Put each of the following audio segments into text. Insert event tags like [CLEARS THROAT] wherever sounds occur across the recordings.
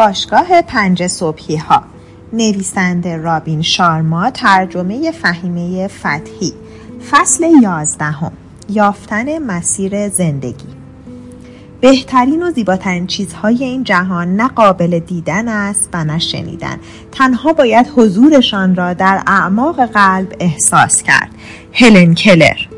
باشگاه پنج صبحی ها نویسنده رابین شارما ترجمه فهیمه فتحی. فصل یازدهم. یافتن مسیر زندگی. بهترین و زیباترین چیزهای این جهان نه قابل دیدن است و نه شنیدن. تنها باید حضورشان را در اعماق قلب احساس کرد. هلن کلر.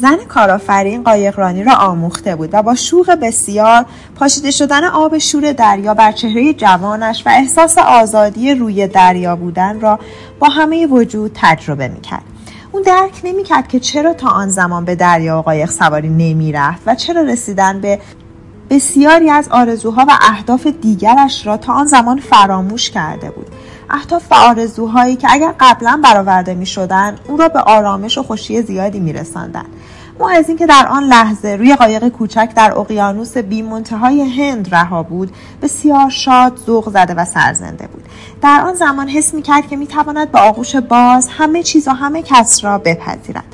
زن کارآفرین قایقرانی را آموخته بود و با شوق بسیار پاشیده شدن آب شور دریا بر چهره جوانش و احساس آزادی روی دریا بودن را با همه وجود تجربه می‌کرد. اون درک نمی‌کرد که چرا تا آن زمان به دریا و قایق سواری نمی‌رفت و چرا رسیدن به بسیاری از آرزوها و اهداف دیگرش را تا آن زمان فراموش کرده بود. اهداف و آرزوهایی که اگر قبلا برآورده می شدن او را به آرامش و خوشی زیادی می رسندن. ما از اینکه در آن لحظه روی قایق کوچک در اقیانوس بی منتهای هند رها بود بسیار شاد ذوق زده و سرزنده بود در آن زمان حس می کرد که می تواند به آغوش باز همه چیز و همه کس را بپذیرد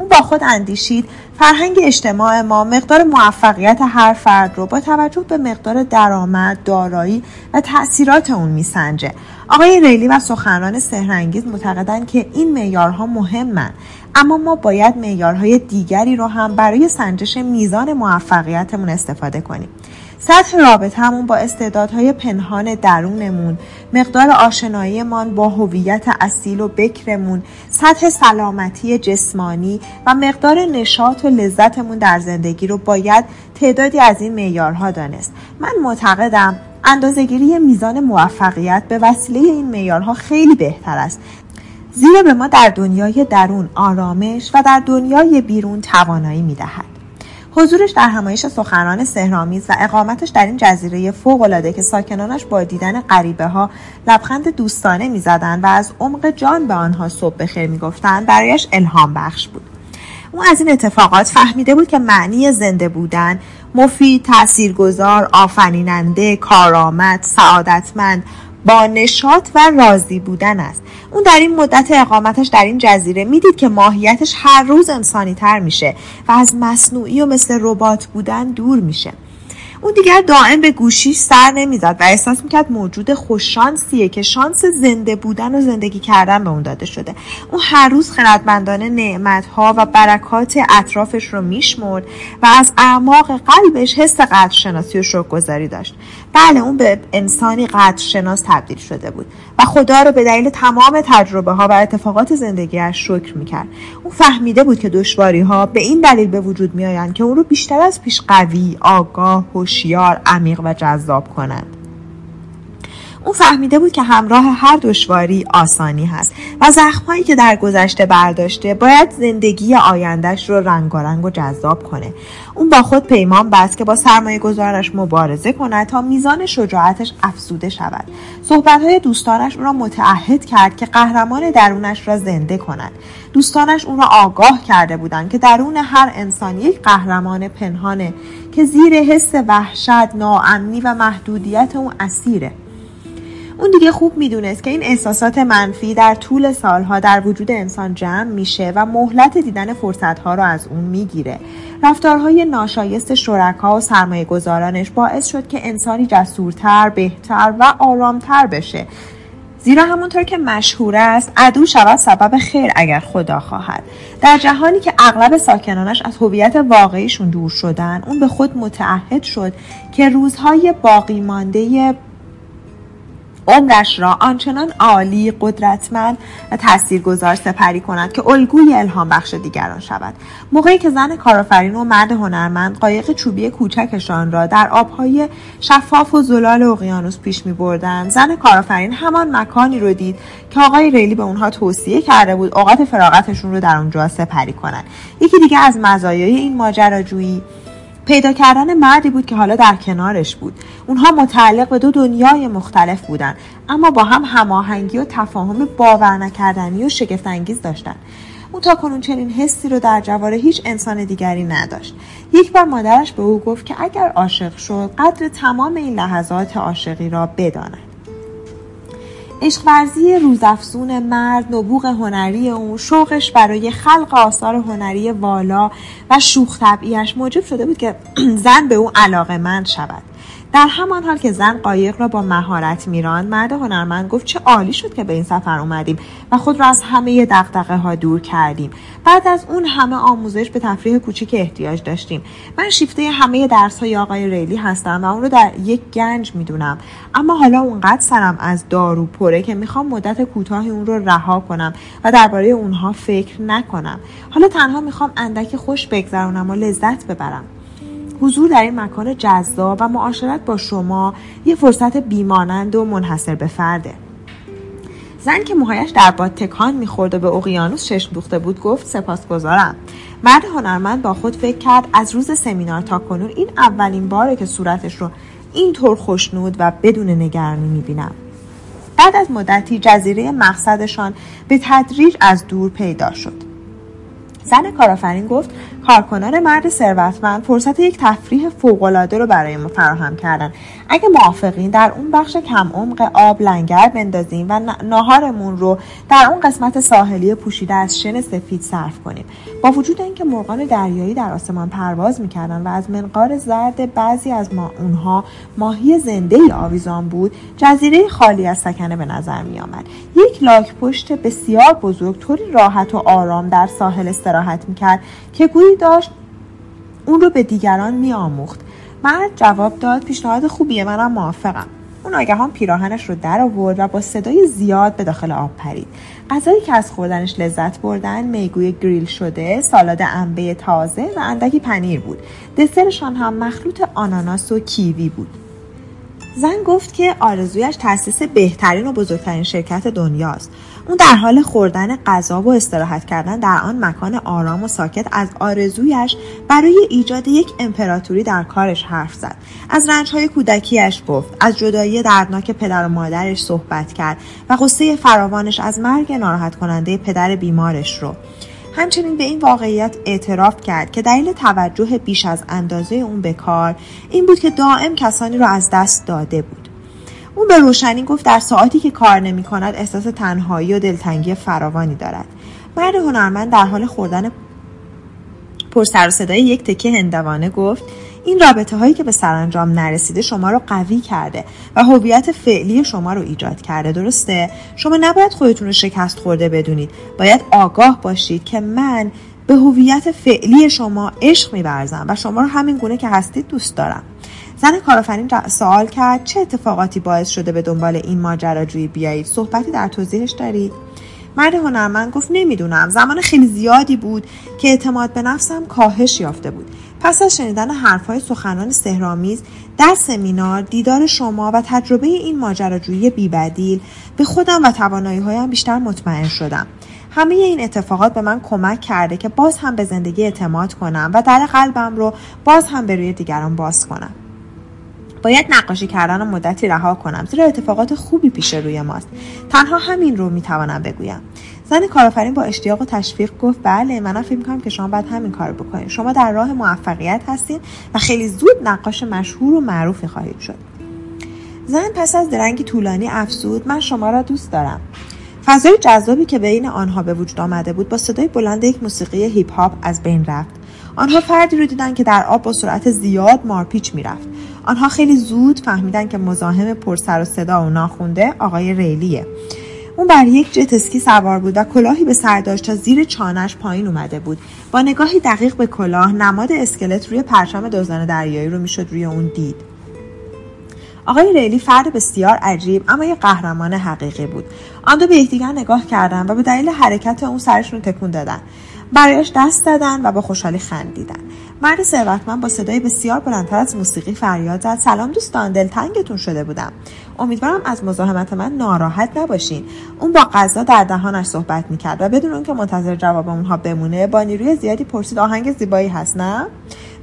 اون با خود اندیشید فرهنگ اجتماع ما مقدار موفقیت هر فرد رو با توجه به مقدار درآمد، دارایی و تاثیرات اون میسنجه. آقای ریلی و سخنران سهرنگیز معتقدند که این معیارها مهمن اما ما باید معیارهای دیگری رو هم برای سنجش میزان موفقیتمون استفاده کنیم. سطح رابطهمون با استعدادهای پنهان درونمون مقدار آشناییمان با هویت اصیل و بکرمون سطح سلامتی جسمانی و مقدار نشاط و لذتمون در زندگی رو باید تعدادی از این معیارها دانست. من معتقدم اندازهگیری میزان موفقیت به وسیله این معیارها خیلی بهتر است. زیرا به ما در دنیای درون آرامش و در دنیای بیرون توانایی می‌دهد. حضورش در همایش سخنران سهرامیز و اقامتش در این جزیره فوقالعاده که ساکنانش با دیدن غریبه ها لبخند دوستانه می‌زدند و از عمق جان به آنها صبح بخیر می‌گفتند برایش الهام بخش بود. او از این اتفاقات فهمیده بود که معنی زنده بودن مفید تاثیرگذار آفریننده کارآمد سعادتمند با نشاط و راضی بودن است. اون در این مدت اقامتش در این جزیره می‌دید که ماهیتش هر روز انسانی تر میشه و از مصنوعی و مثل ربات بودن دور میشه. اون دیگر دائم به گوشیش سر نمی‌زد و احساس می‌کرد موجود خوششانسیه که شانس زنده بودن و زندگی کردن به اون داده شده. اون هر روز خردمندانه نعمتها و برکات اطرافش رو میشمرد و از اعماق قلبش حس قدرشناسی و شکرگذاری داشت. بله اون به انسانی قدرشناس تبدیل شده بود و خدا رو به دلیل تمام تجربه ها و اتفاقات زندگیش شکر می‌کرد. اون فهمیده بود که دشواری ها به این دلیل به وجود میآیند که اون رو بیشتر از پیش قوی آگاه هوشیار عمیق و جذاب کنند. او فهمیده بود که همراه هر دشواری آسانی هست و زخمهایی که در گذشته برداشته باید زندگی آیندهش رو رنگارنگ و جذاب کنه. اون با خود پیمان بست که با سرمایه گذارش مبارزه کند تا میزان شجاعتش افزوده شود. صحبتهای دوستانش او را متعهد کرد که قهرمان درونش را زنده کند. دوستانش اون را آگاه کرده بودند که درون هر انسان یک قهرمان پنهانه که زیر حس وحشت ناامنی و محدودیت اون اسیره. اون دیگه خوب می‌دونست که این احساسات منفی در طول سالها در وجود انسان جمع میشه و مهلت دیدن فرصتها رو از اون می‌گیره. رفتارهای ناشایست شرکا و سرمایه گذارانش باعث شد که انسانی جسورتر، بهتر و آرامتر بشه. زیرا همونطور که مشهور است عدو شود سبب خیر اگر خدا خواهد. در جهانی که اغلب ساکنانش از هویت واقعیشون دور شدن اون به خود متعهد شد که روزهای باقی مانده عمرش را آنچنان عالی قدرتمند و تاثیرگذار سپری کند که الگوی الهام بخش دیگران شود. موقعی که زن کارآفرین و مرد هنرمند قایق چوبی کوچکشان را در آبهای شفاف و زلال اقیانوس پیش می بردن زن کارآفرین همان مکانی رو دید که آقای ریلی به اونها توصیه کرده بود اوقات فراغتشون رو در اونجا سپری کنند. یکی دیگه از مزایای این ماجراجویی پیدا کردن مردی بود که حالا در کنارش بود. اونها متعلق به دو دنیای مختلف بودن اما با هم هماهنگی و تفاهم باور نکردنی و شگفتانگیز داشتن. اون تا کنون چنین حسی رو در جوار هیچ انسان دیگری نداشت. یک بار مادرش به او گفت که اگر عاشق شد قدر تمام این لحظات عاشقی را بداند. عشق ورزی روزافزون مرد نبوغ هنری اون شوقش برای خلق آثار هنری والا و شوخ طبعیش موجب شده بود که [CLEARS THROAT] زن به او علاقه مند شود. در همان حال که زن قایق را با مهارت میراند مرد هنرمند گفت چه عالی شد که به این سفر اومدیم و خود را از همه دغدغه ها دور کردیم. بعد از اون همه آموزش به تفریح کوچیک احتیاج داشتیم. من شیفته همه درس های آقای ریلی هستم و اون رو در یک گنج می‌دونم. اما حالا اونقدر سرم از دارو پره که می‌خوام مدت کوتاهی اون رو رها کنم و درباره اونها فکر نکنم. حالا تنها می‌خوام اندکی خوش بگذرونم و لذت ببرم. حضور در این مکان جذاب و معاشرت با شما یه فرصت بیمانند و منحصر به فرده. زن که موهایش در باد تکان می‌خورد و به اقیانوس چشم دوخته بود گفت سپاسگزارم. مرد هنرمند با خود فکر کرد از روز سمینار تا کنون این اولین باره که صورتش رو اینطور خوشنود و بدون نگرانی می‌بینم. بعد از مدتی جزیره مقصدشان به تدریج از دور پیدا شد. زن کارآفرین گفت کارکنان مرد ثروتمند فرصت یک تفریح فوقالعاده رو برای ما فراهم کردن. اگه موافقین در اون بخش کم عمق آب لنگر بندازیم و ناهارمون رو در اون قسمت ساحلی پوشیده از شن سفید صرف کنیم. با وجود اینکه مرغان دریایی در آسمان پرواز می‌کردن و از منقار زرد بعضی از ما اونها ماهی زنده آویزان بود جزیره خالی از سکنه به نظر می آمد یک لاک پشت بسیار بزرگ طوری راحت و آرام در ساحل استراحت می‌کرد که گویی داشت اون رو به دیگران میآموخت. مرد جواب داد پیشنهاد خوبیه منم موافقم. اون آگهان پیراهنش رو در آورد و با صدای زیاد به داخل آب پرید. غذایی که از خوردنش لذت بردن میگوی گریل شده سالاد انبه تازه و اندکی پنیر بود. دسرشان هم مخلوط آناناس و کیوی بود. زن گفت که آرزویش تاسیس بهترین و بزرگترین شرکت دنیاست. اون در حال خوردن غذا و استراحت کردن در آن مکان آرام و ساکت از آرزویش برای ایجاد یک امپراتوری در کارش حرف زد. از رنجهای کودکیش گفت از جدایی دردناک پدر و مادرش صحبت کرد و قصه فراوانش از مرگ ناراحت کننده پدر بیمارش رو. همچنین به این واقعیت اعتراف کرد که دلیل توجه بیش از اندازه اون به کار این بود که دائم کسانی را از دست داده بود. اون به روشنی گفت در ساعتی که کار نمی کند احساس تنهایی و دلتنگی فراوانی دارد. مرد هنرمند در حال خوردن پر سر و صدای یک تکه هندوانه گفت این رابطه هایی که به سرانجام نرسیده شما رو قوی کرده و هویت فعلی شما رو ایجاد کرده درسته؟ شما نباید خودتون رو شکست خورده بدونید. باید آگاه باشید که من به هویت فعلی شما عشق میورزم و شما رو همین گونه که هستید دوست دارم. زن کارآفرین سوال کرد چه اتفاقاتی باعث شده به دنبال این ماجراجویی بیایید؟ صحبتی در توضیحش دارید. مرد هنرمند گفت نمی‌دونم. زمان خیلی زیادی بود که اعتماد به نفسم کاهش یافته بود. پس از شنیدن حرفهای سخنان سهرامیز در سمینار دیدار شما و تجربه این ماجراجویی بیبدیل به خودم و توانایی هایم بیشتر مطمئن شدم. همه این اتفاقات به من کمک کرده که باز هم به زندگی اعتماد کنم و در قلبم رو باز هم به روی دیگران باز کنم. باید نقاشی کردن و مدتی رها کنم زیرا اتفاقات خوبی پیش روی ماست. تنها همین رو می‌توانم بگویم. زن کارآفرین با اشتیاق و تشویق گفت بله منم فکر می‌کنم که شما باید همین کار بکنید. شما در راه موفقیت هستید و خیلی زود نقاش مشهور و معروفی خواهید شد. زن پس از درنگی طولانی افزود من شما را دوست دارم. فضای جذابی که بین آنها به وجود آمده بود با صدای بلند یک موسیقی هیپ هاپ از بین رفت. آنها فردی رو دیدن که در آب با سرعت زیاد مارپیچ می‌رفت. آنها خیلی زود فهمیدن که مزاحم پرسر و صدا و ناخونده آقای ریلیه. اون بر یک جت اسکی سوار بود و کلاهی به سر داشت تا زیر چانش پایین اومده بود. با نگاهی دقیق به کلاه نماد اسکلت روی پرچم دزدان دریایی رو می‌شد روی اون دید. آقای ریلی فرد بسیار عجیب اما یه قهرمان حقیقی بود. آن دو به یکدیگر نگاه کردن و به دلیل حرکت اون سرشون تکون دادن. برایش دست زدن و با خوشحالی خندیدن. مرد ثروتمند با صدای بسیار بلندتر از موسیقی فریاد زد. سلام دوستان دلتنگتون شده بودم. امیدوارم از مزاحمت من ناراحت نباشین. اون با غذا در دهانش صحبت می‌کرد و بدون اون که منتظر جواب اونها بمونه با نیروی زیادی پرسید آهنگ زیبایی هست نه؟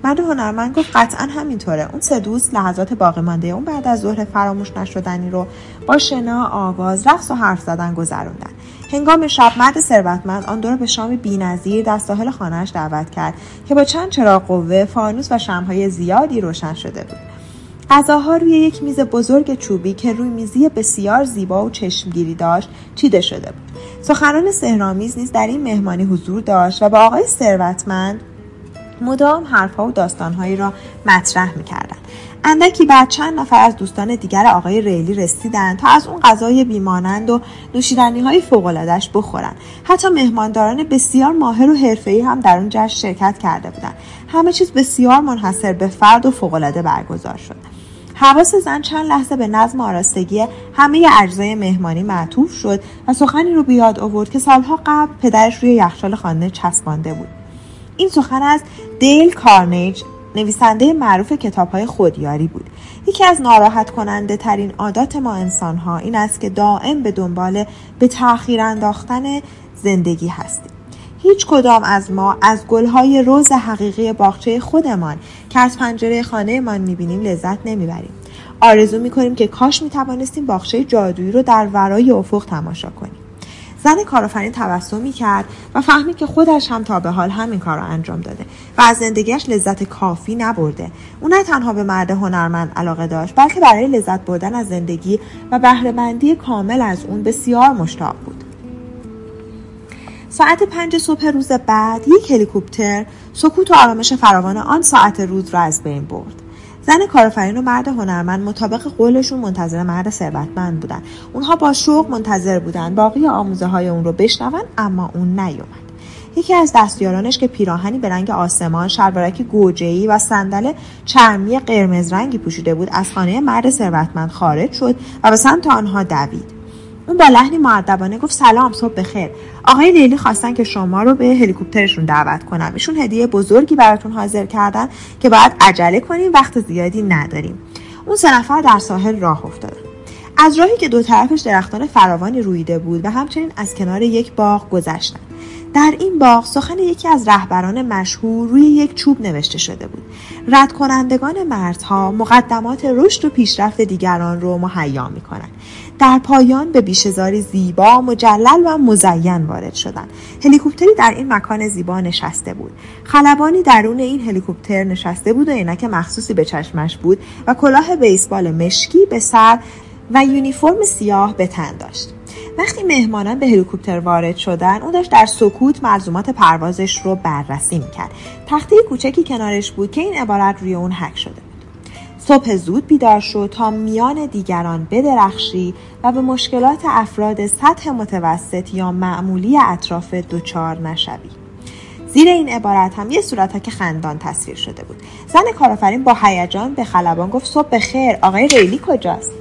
مرد هنرمند گفت قطعا همینطوره. اون سه دوست لحظات باقی مانده اون بعد از ظهر فراموش نشدنی رو با شنا آواز رقص و حرف زدن گذروندن. هنگام شب مرد ثروتمند آن دو را به شامی بینظیر در ساحل خانهاش دعوت کرد که با چند چراغ قوه فانوس و شمهای زیادی روشن شده بود. غذاها روی یک میز بزرگ چوبی که روی میزی بسیار زیبا و چشمگیری داشت چیده شده بود. سخنان سهرامیز نیز در این مهمانی حضور داشت و با آقای ثروتمند مدام حرفها و داستانهایی را مطرح می‌کردند. اندکی بعد چند نفر از دوستان دیگر آقای ریلی رسیدند تا از اون غذای بیمانند و نوشیدنی های فوقلادش بخورند حتی مهمانداران بسیار ماهر و حرفه‌ای هم در اون جشن شرکت کرده بودند همه چیز بسیار منحصر به فرد و فوقالعاده برگزار شد. حواس زن چند لحظه به نظم آراستگی همه اجزای مهمانی معطوف شد و سخنی رو بیاد آورد که سالها قبل پدرش روی یخچال خانه چسبانده بود. این سخن از دیل کارنیج نویسنده معروف کتاب های خودیاری بود. یکی از ناراحت کننده ترین عادات ما انسان ها این است که دائم به دنبال به تاخیر انداختن زندگی هستیم. هیچ کدام از ما از گلهای روز حقیقی باغچه خودمان که از پنجره خانهمان می‌بینیم لذت نمی‌بریم. آرزو می‌کنیم که کاش می‌توانستیم باغچه جادویی رو در ورای افق تماشا کنیم. زن کارآفرین تبسمی کرد و فهمید که خودش هم تا به حال همین کار را انجام داده و از زندگیش لذت کافی نبرده. او نه تنها به مرد هنرمند علاقه داشت بلکه برای لذت بردن از زندگی و بهرهمندی کامل از اون بسیار مشتاق بود. ساعت پنج صبح روز بعد یک هلیکوپتر سکوت و آرامش فراوان آن ساعت روز را از بین برد. زن کارآفرین و مرد هنرمند مطابق قولشون منتظر مرد ثروتمند بودن. اونها با شوق منتظر بودن باقی آموزه های اون رو بشنون اما اون نیومد. یکی از دستیارانش که پیراهنی به رنگ آسمان شلوارک گوجه‌ای و صندل چرمی قرمز رنگی پوشیده بود از خانه مرد ثروتمند خارج شد و به سمت آنها دوید. اون با لحنی معدبانه گفت سلام صبح بخیر. آقای لیلی خواستن که شما رو به هلیکوپترشون دعوت کنم. ایشون هدیه بزرگی براتون حاضر کردن که باید عجله کنیم وقت زیادی نداریم. اون سه نفر در ساحل راه افتادن. از راهی که دو طرفش درختان فراوانی رویده بود و همچنین از کنار یک باغ گذشتن. در این باغ سخن یکی از رهبران مشهور روی یک چوب نوشته شده بود. رد کنندگان مردها مقدمات رشد و پیشرفت دیگران رو مهیا می کنند در پایان به بیشهزاری زیبا مجلل و مزین وارد شدند. هلیکوپتری در این مکان زیبا نشسته بود. خلبانی درون این هلیکوپتر نشسته بود و عینک مخصوصی به چشمش بود و کلاه بیسبال مشکی به سر و یونیفرم سیاه به تن داشت. وقتی مهمانان به هلیکوپتر وارد شدن او داشت در سکوت ملزومات پروازش رو بررسی می‌کرد. تخته کوچکی کنارش بود که این عبارت روی اون حک شده. صبح زود بیدار شد تا میان دیگران بدرخشی و به مشکلات افراد سطح متوسط یا معمولی اطراف دچار نشوی. زیر این عبارت هم یه صورت که خندان تصویر شده بود. زن کارآفرین با هیجان به خلبان گفت صبح خیر آقای ریلی کجاست؟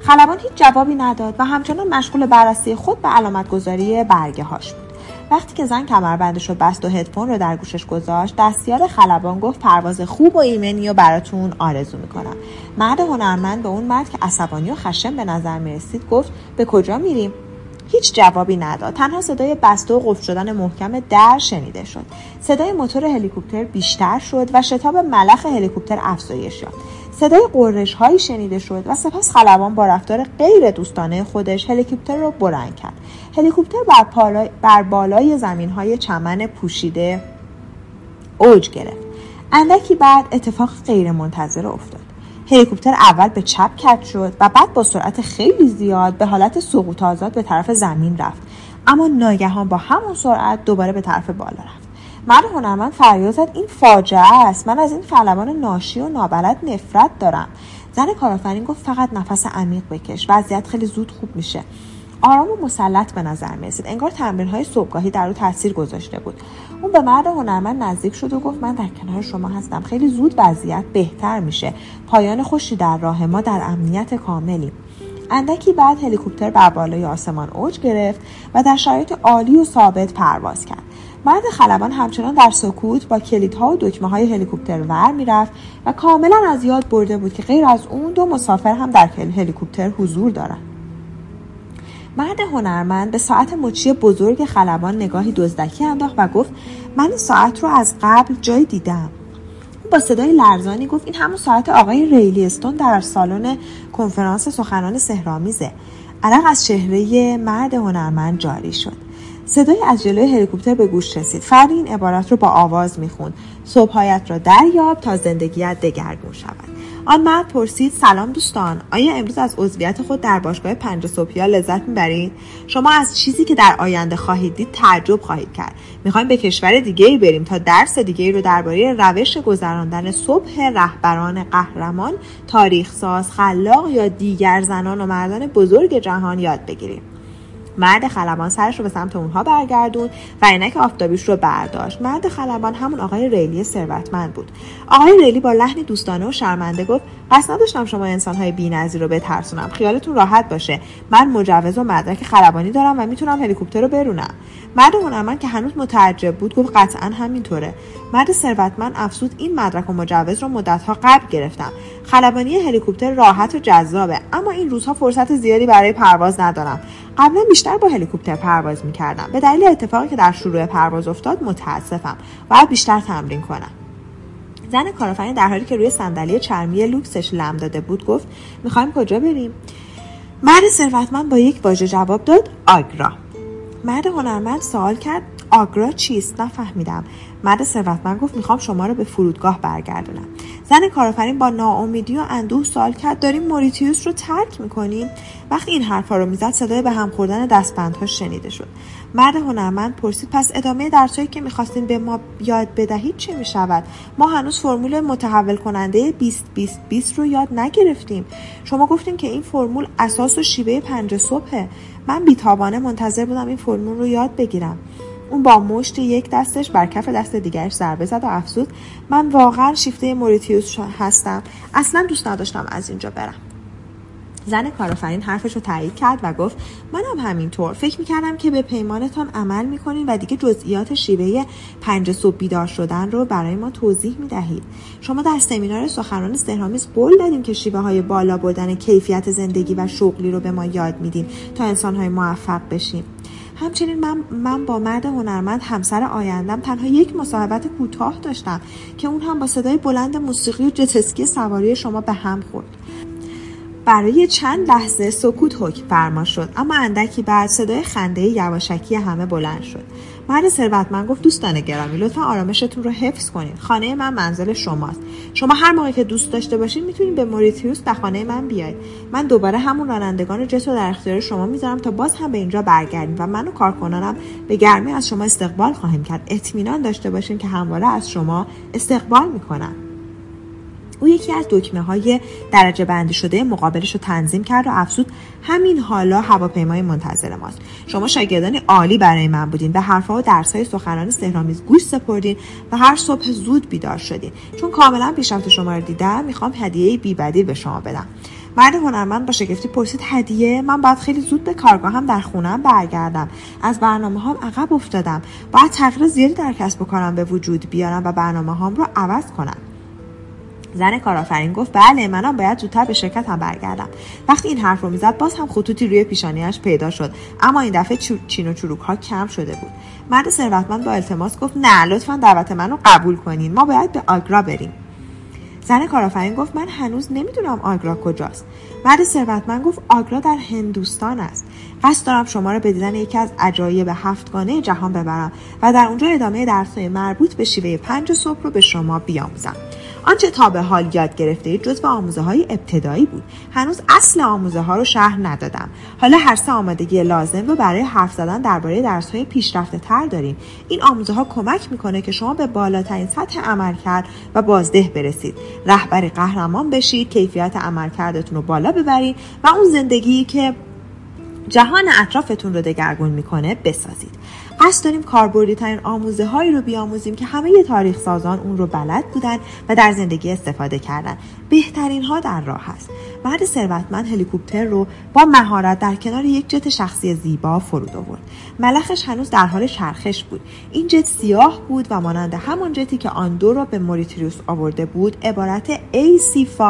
خلبان هیچ جوابی نداد و همچنان مشغول بررسی خود به علامت گذاری برگه هاش بود. وقتی که زن کمربندش رو بست و هدفون رو در گوشش گذاشت دستیار خلبان گفت پرواز خوب و ایمنی و براتون آرزو می‌کنم. مرد هنرمند به اون مرد که عصبانی و خشم به نظر می‌رسید گفت به کجا میریم؟ هیچ جوابی نداد. تنها صدای بسته و قفل شدن محکم در شنیده شد. صدای موتور هلیکوپتر بیشتر شد و شتاب ملخ هلیکوپتر افزایش یافت. صدای قررش هایی شنیده شد و سپس خلبان با رفتار غیر دوستانه خودش هلیکوپتر را بلند کرد. هلیکوپتر بر, بر بالای زمین های چمن پوشیده اوج گرفت. اندکی بعد اتفاق غیر منتظره افتاد. هلیکوپتر اول به چپ کت شد و بعد با سرعت خیلی زیاد به حالت سقوط آزاد به طرف زمین رفت. اما ناگهان با همون سرعت دوباره به طرف بالا رفت. مرد هنرمند فریاد زد این فاجعه است. من از این فلبان ناشی و نابلد نفرت دارم. زن کارآفرین گفت فقط نفس عمیق بکش. وضعیت خیلی زود خوب میشه. آرام و مسلط به نظر می‌رسید. انگار تمرین های صبحگاهی در او تاثیر گذاشته بود. اون به مرد هنرمند نزدیک شد و گفت من در کنار شما هستم. خیلی زود وضعیت بهتر میشه. پایان خوشی در راه ما. در امنیت کاملی. اندکی بعد هلیکوپتر بر بالای آسمان اوج گرفت و در شرایط عالی و ثابت پرواز کرد. مرد خلبان همچنان در سکوت با کلیدها و دکمه های هلیکوپتر ور می‌رفت و کاملا از یاد برده بود که غیر از اون دو مسافر هم در هلیکوپتر حضور دارند. مرد هنرمند به ساعت مچی بزرگ خلبان نگاهی دزدکی انداخت و گفت من این ساعت رو از قبل جای دیدم. با صدای لرزانی گفت این همون ساعت آقای ریلی استون در سالن کنفرانس سخنان سهرامیزه. عرق از چهره مرد هنرمند جاری شد. صدای از جلوی هلیکوپتر به گوش رسید. فردی این عبارت رو با آواز می‌خوند. صبحایت را دریاب تا زندگیت دگرگون شود. آن مرد پرسید سلام دوستان آیا امروز از عضویت خود در باشگاه پنج صبحیا لذت می‌برید؟ شما از چیزی که در آینده خواهید دید تعجب خواهید کرد. می‌خوایم به کشور دیگه ای بریم تا درس دیگه ای رو درباره روش گذراندن صبح رهبران قهرمان تاریخ ساز خلاق یا دیگر زنان و مردان بزرگ جهان یاد بگیریم. مرد خلبان سرش رو به سمت اونها برگردون و عینک آفتابیش رو برداشت. مرد خلبان همون آقای ریلی ثروتمند بود. آقای ریلی با لحنی دوستانه و شرمنده گفت قصد نداشتم شما انسانهای بی‌نظیر رو بترسونم. خیالتون راحت باشه. من مجوز و مدرک خلبانی دارم و می‌تونم هلیکوپتر رو برونم. مرد هنرمند که هنوز متعجب بود گفت قطعا همینطوره. مرد ثروتمند افزود این مدرک و مجوز رو مدتها قبل گرفتم. خلبانی هلیکوپتر راحت و جذابه اما این روزها فرصت زیادی برای پرواز ندارم. قبلا بیشتر با هلیکوپتر پرواز می‌کردم. به دلیل اتفاقی که در شروع پرواز افتاد متاسفم. باید بیشتر تمرین کنم. زن کارآفرین در حالی که روی صندلی چرمی لوکسش لم داده بود گفت می‌خوایم کجا بریم؟ مرد ثروتمند با یک واژه جواب داد آگرا. مرد هنرمند سوال کرد آگرا چیست؟ نفهمیدم. مرد ثروتمند گفت می‌خوام شما رو به فرودگاه برگردونم. زن کارآفرین با ناامیدی و اندوه سوال کرد داریم موریتیوس رو ترک می‌کنیم؟ وقتی این حرفها رو می‌زد صدای به هم خوردن دستبندها شنیده شد. مرد هنرمند پرسید پس ادامه درسهایی که می‌خواستین به ما یاد بدهید چه می‌شود؟ ما هنوز فرمول متحول کننده 20 20 20 رو یاد نگرفتیم. شما گفتیم که این فرمول اساس و شیوه پنج صبحه. من بیتابانه منتظر بودم این فرمول رو یاد بگیرم. اون با مشت یک دستش بر کف دست دیگرش ضربه زد و افزود. من واقعا شیفته موریتیوس هستم. اصلا دوست نداشتم از اینجا برم. زن کارآفرین حرفش رو تایید کرد و گفت منم همینطور. فکر می‌کردم که به پیمانتان عمل می‌کنین و دیگه جزئیات شیوه پنج صبح بیدار شدن رو برای ما توضیح می‌دهید. شما در سمینار سخنران سهرامیز قول دادیم که شیوه های بالا بردن کیفیت زندگی و شغلی رو به ما یاد میدیم تا انسانهای موفق بشیم. همچنین من, من با مرد هنرمند همسر آیندم تنها یک مصاحبت کوتاه داشتم که اون هم با صدای بلند موسیقی و جتسکی سواری شما به هم خورد. برای چند لحظه سکوت حکم فرما شد اما اندکی بعد صدای خنده یواشکی همه بلند شد. مرد ثروتمند گفت دوستان گرامی لطفا آرامشتون رو حفظ کنید خانه من منزل شماست. شما هر موقع که دوست داشته باشین می‌تونید به موریتیوس به خانه من بیاید من دوباره همون رانندگان جت رو در اختیار شما می‌ذارم تا باز هم به اینجا برگردیم و من و کارکنانم به گرمی از شما استقبال خواهیم کرد. اطمینان داشته باشین که همواره از شما استقبال می‌کنم. او یکی از دکمه های درجه بندی شده مقابلش رو تنظیم کرد و افزود همین حالا هواپیمای منتظر ماست. شما شاگردانی عالی برای من بودین. به حرفها و درسهای سخنران سهرامیز گوش سپردین و هر صبح زود بیدار شدین. چون کاملا پیشرفت شما رو دیدم می‌خوام هدیه بیبدیل به شما بدم. مرد هنرمند با شگفتی پرسید هدیه؟ من باید خیلی زود به کارگاهم در خونم برگردم. از برنامه هم عقب افتادم. باید تغییر زیادی در کسب و کارم به وجود بیارم و برنامه هم رو عوض کنم. زن کارآفرین گفت بله منم باید زودتر به شرکتم برگردم. وقتی این حرف رو می‌زد باز هم خطوطی روی پیشانیش پیدا شد اما این دفعه چین و چروک ها کم شده بود. مرد ثروتمند با التماس گفت نه لطفا دعوت من رو قبول کنین ما باید به آگرا بریم. زن کارآفرین گفت من هنوز نمی‌دونم آگرا کجاست. مرد ثروتمند گفت آگرا در هندوستان است. قصد دارم شما را به دیدن یکی از عجایب هفتگانه جهان ببرم و در اونجا ادامه درسهای مربوط به شیوه پنج صبح رو به شما بیاموزم. آنچه تا به حال یاد گرفته جزو آموزه های ابتدایی بود. هنوز اصل آموزه ها رو شهر ندادم. حالا هر سه آمادگی لازم رو برای حرف زدن درباره درس های پیشرفته تر داریم. این آموزه ها کمک می‌کنه که شما به بالاترین سطح عملکرد و بازده برسید. رهبری قهرمان بشید کیفیت عملکردتون رو بالا ببرید و اون زندگی که جهان اطرافتون رو دگرگون می‌کنه بسازید. قصد داریم کاربردی ترین آموزه هایی رو بیاموزیم که همه تاریخ سازان اون رو بلد بودن و در زندگی استفاده کردن. بهترین ها در راه هست مرد ثروتمند هلیکوپتر رو با مهارت در کنار یک جت شخصی زیبا فرود آورد. ملخش هنوز در حال چرخش بود. این جت سیاه بود و مانند همان جتی که آن دو را به موریتریوس آورده بود عبارت AC5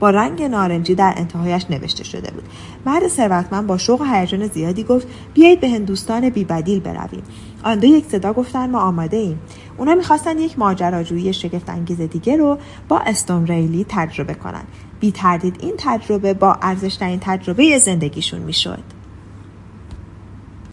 با رنگ نارنجی در انتهایش نوشته شده بود. مرد ثروتمند با شوق و هیجان زیادی گفت بیایید به هندوستان بیبدیل برویم. آن دو یک صدا گفتن ما آماده ایم. اونا می‌خواستن یک ماجراجویی شگفت انگیز دیگه رو با استون ریلی تجربه کنن. بی تردید این تجربه با ارزشترین تجربه زندگیشون می‌شد.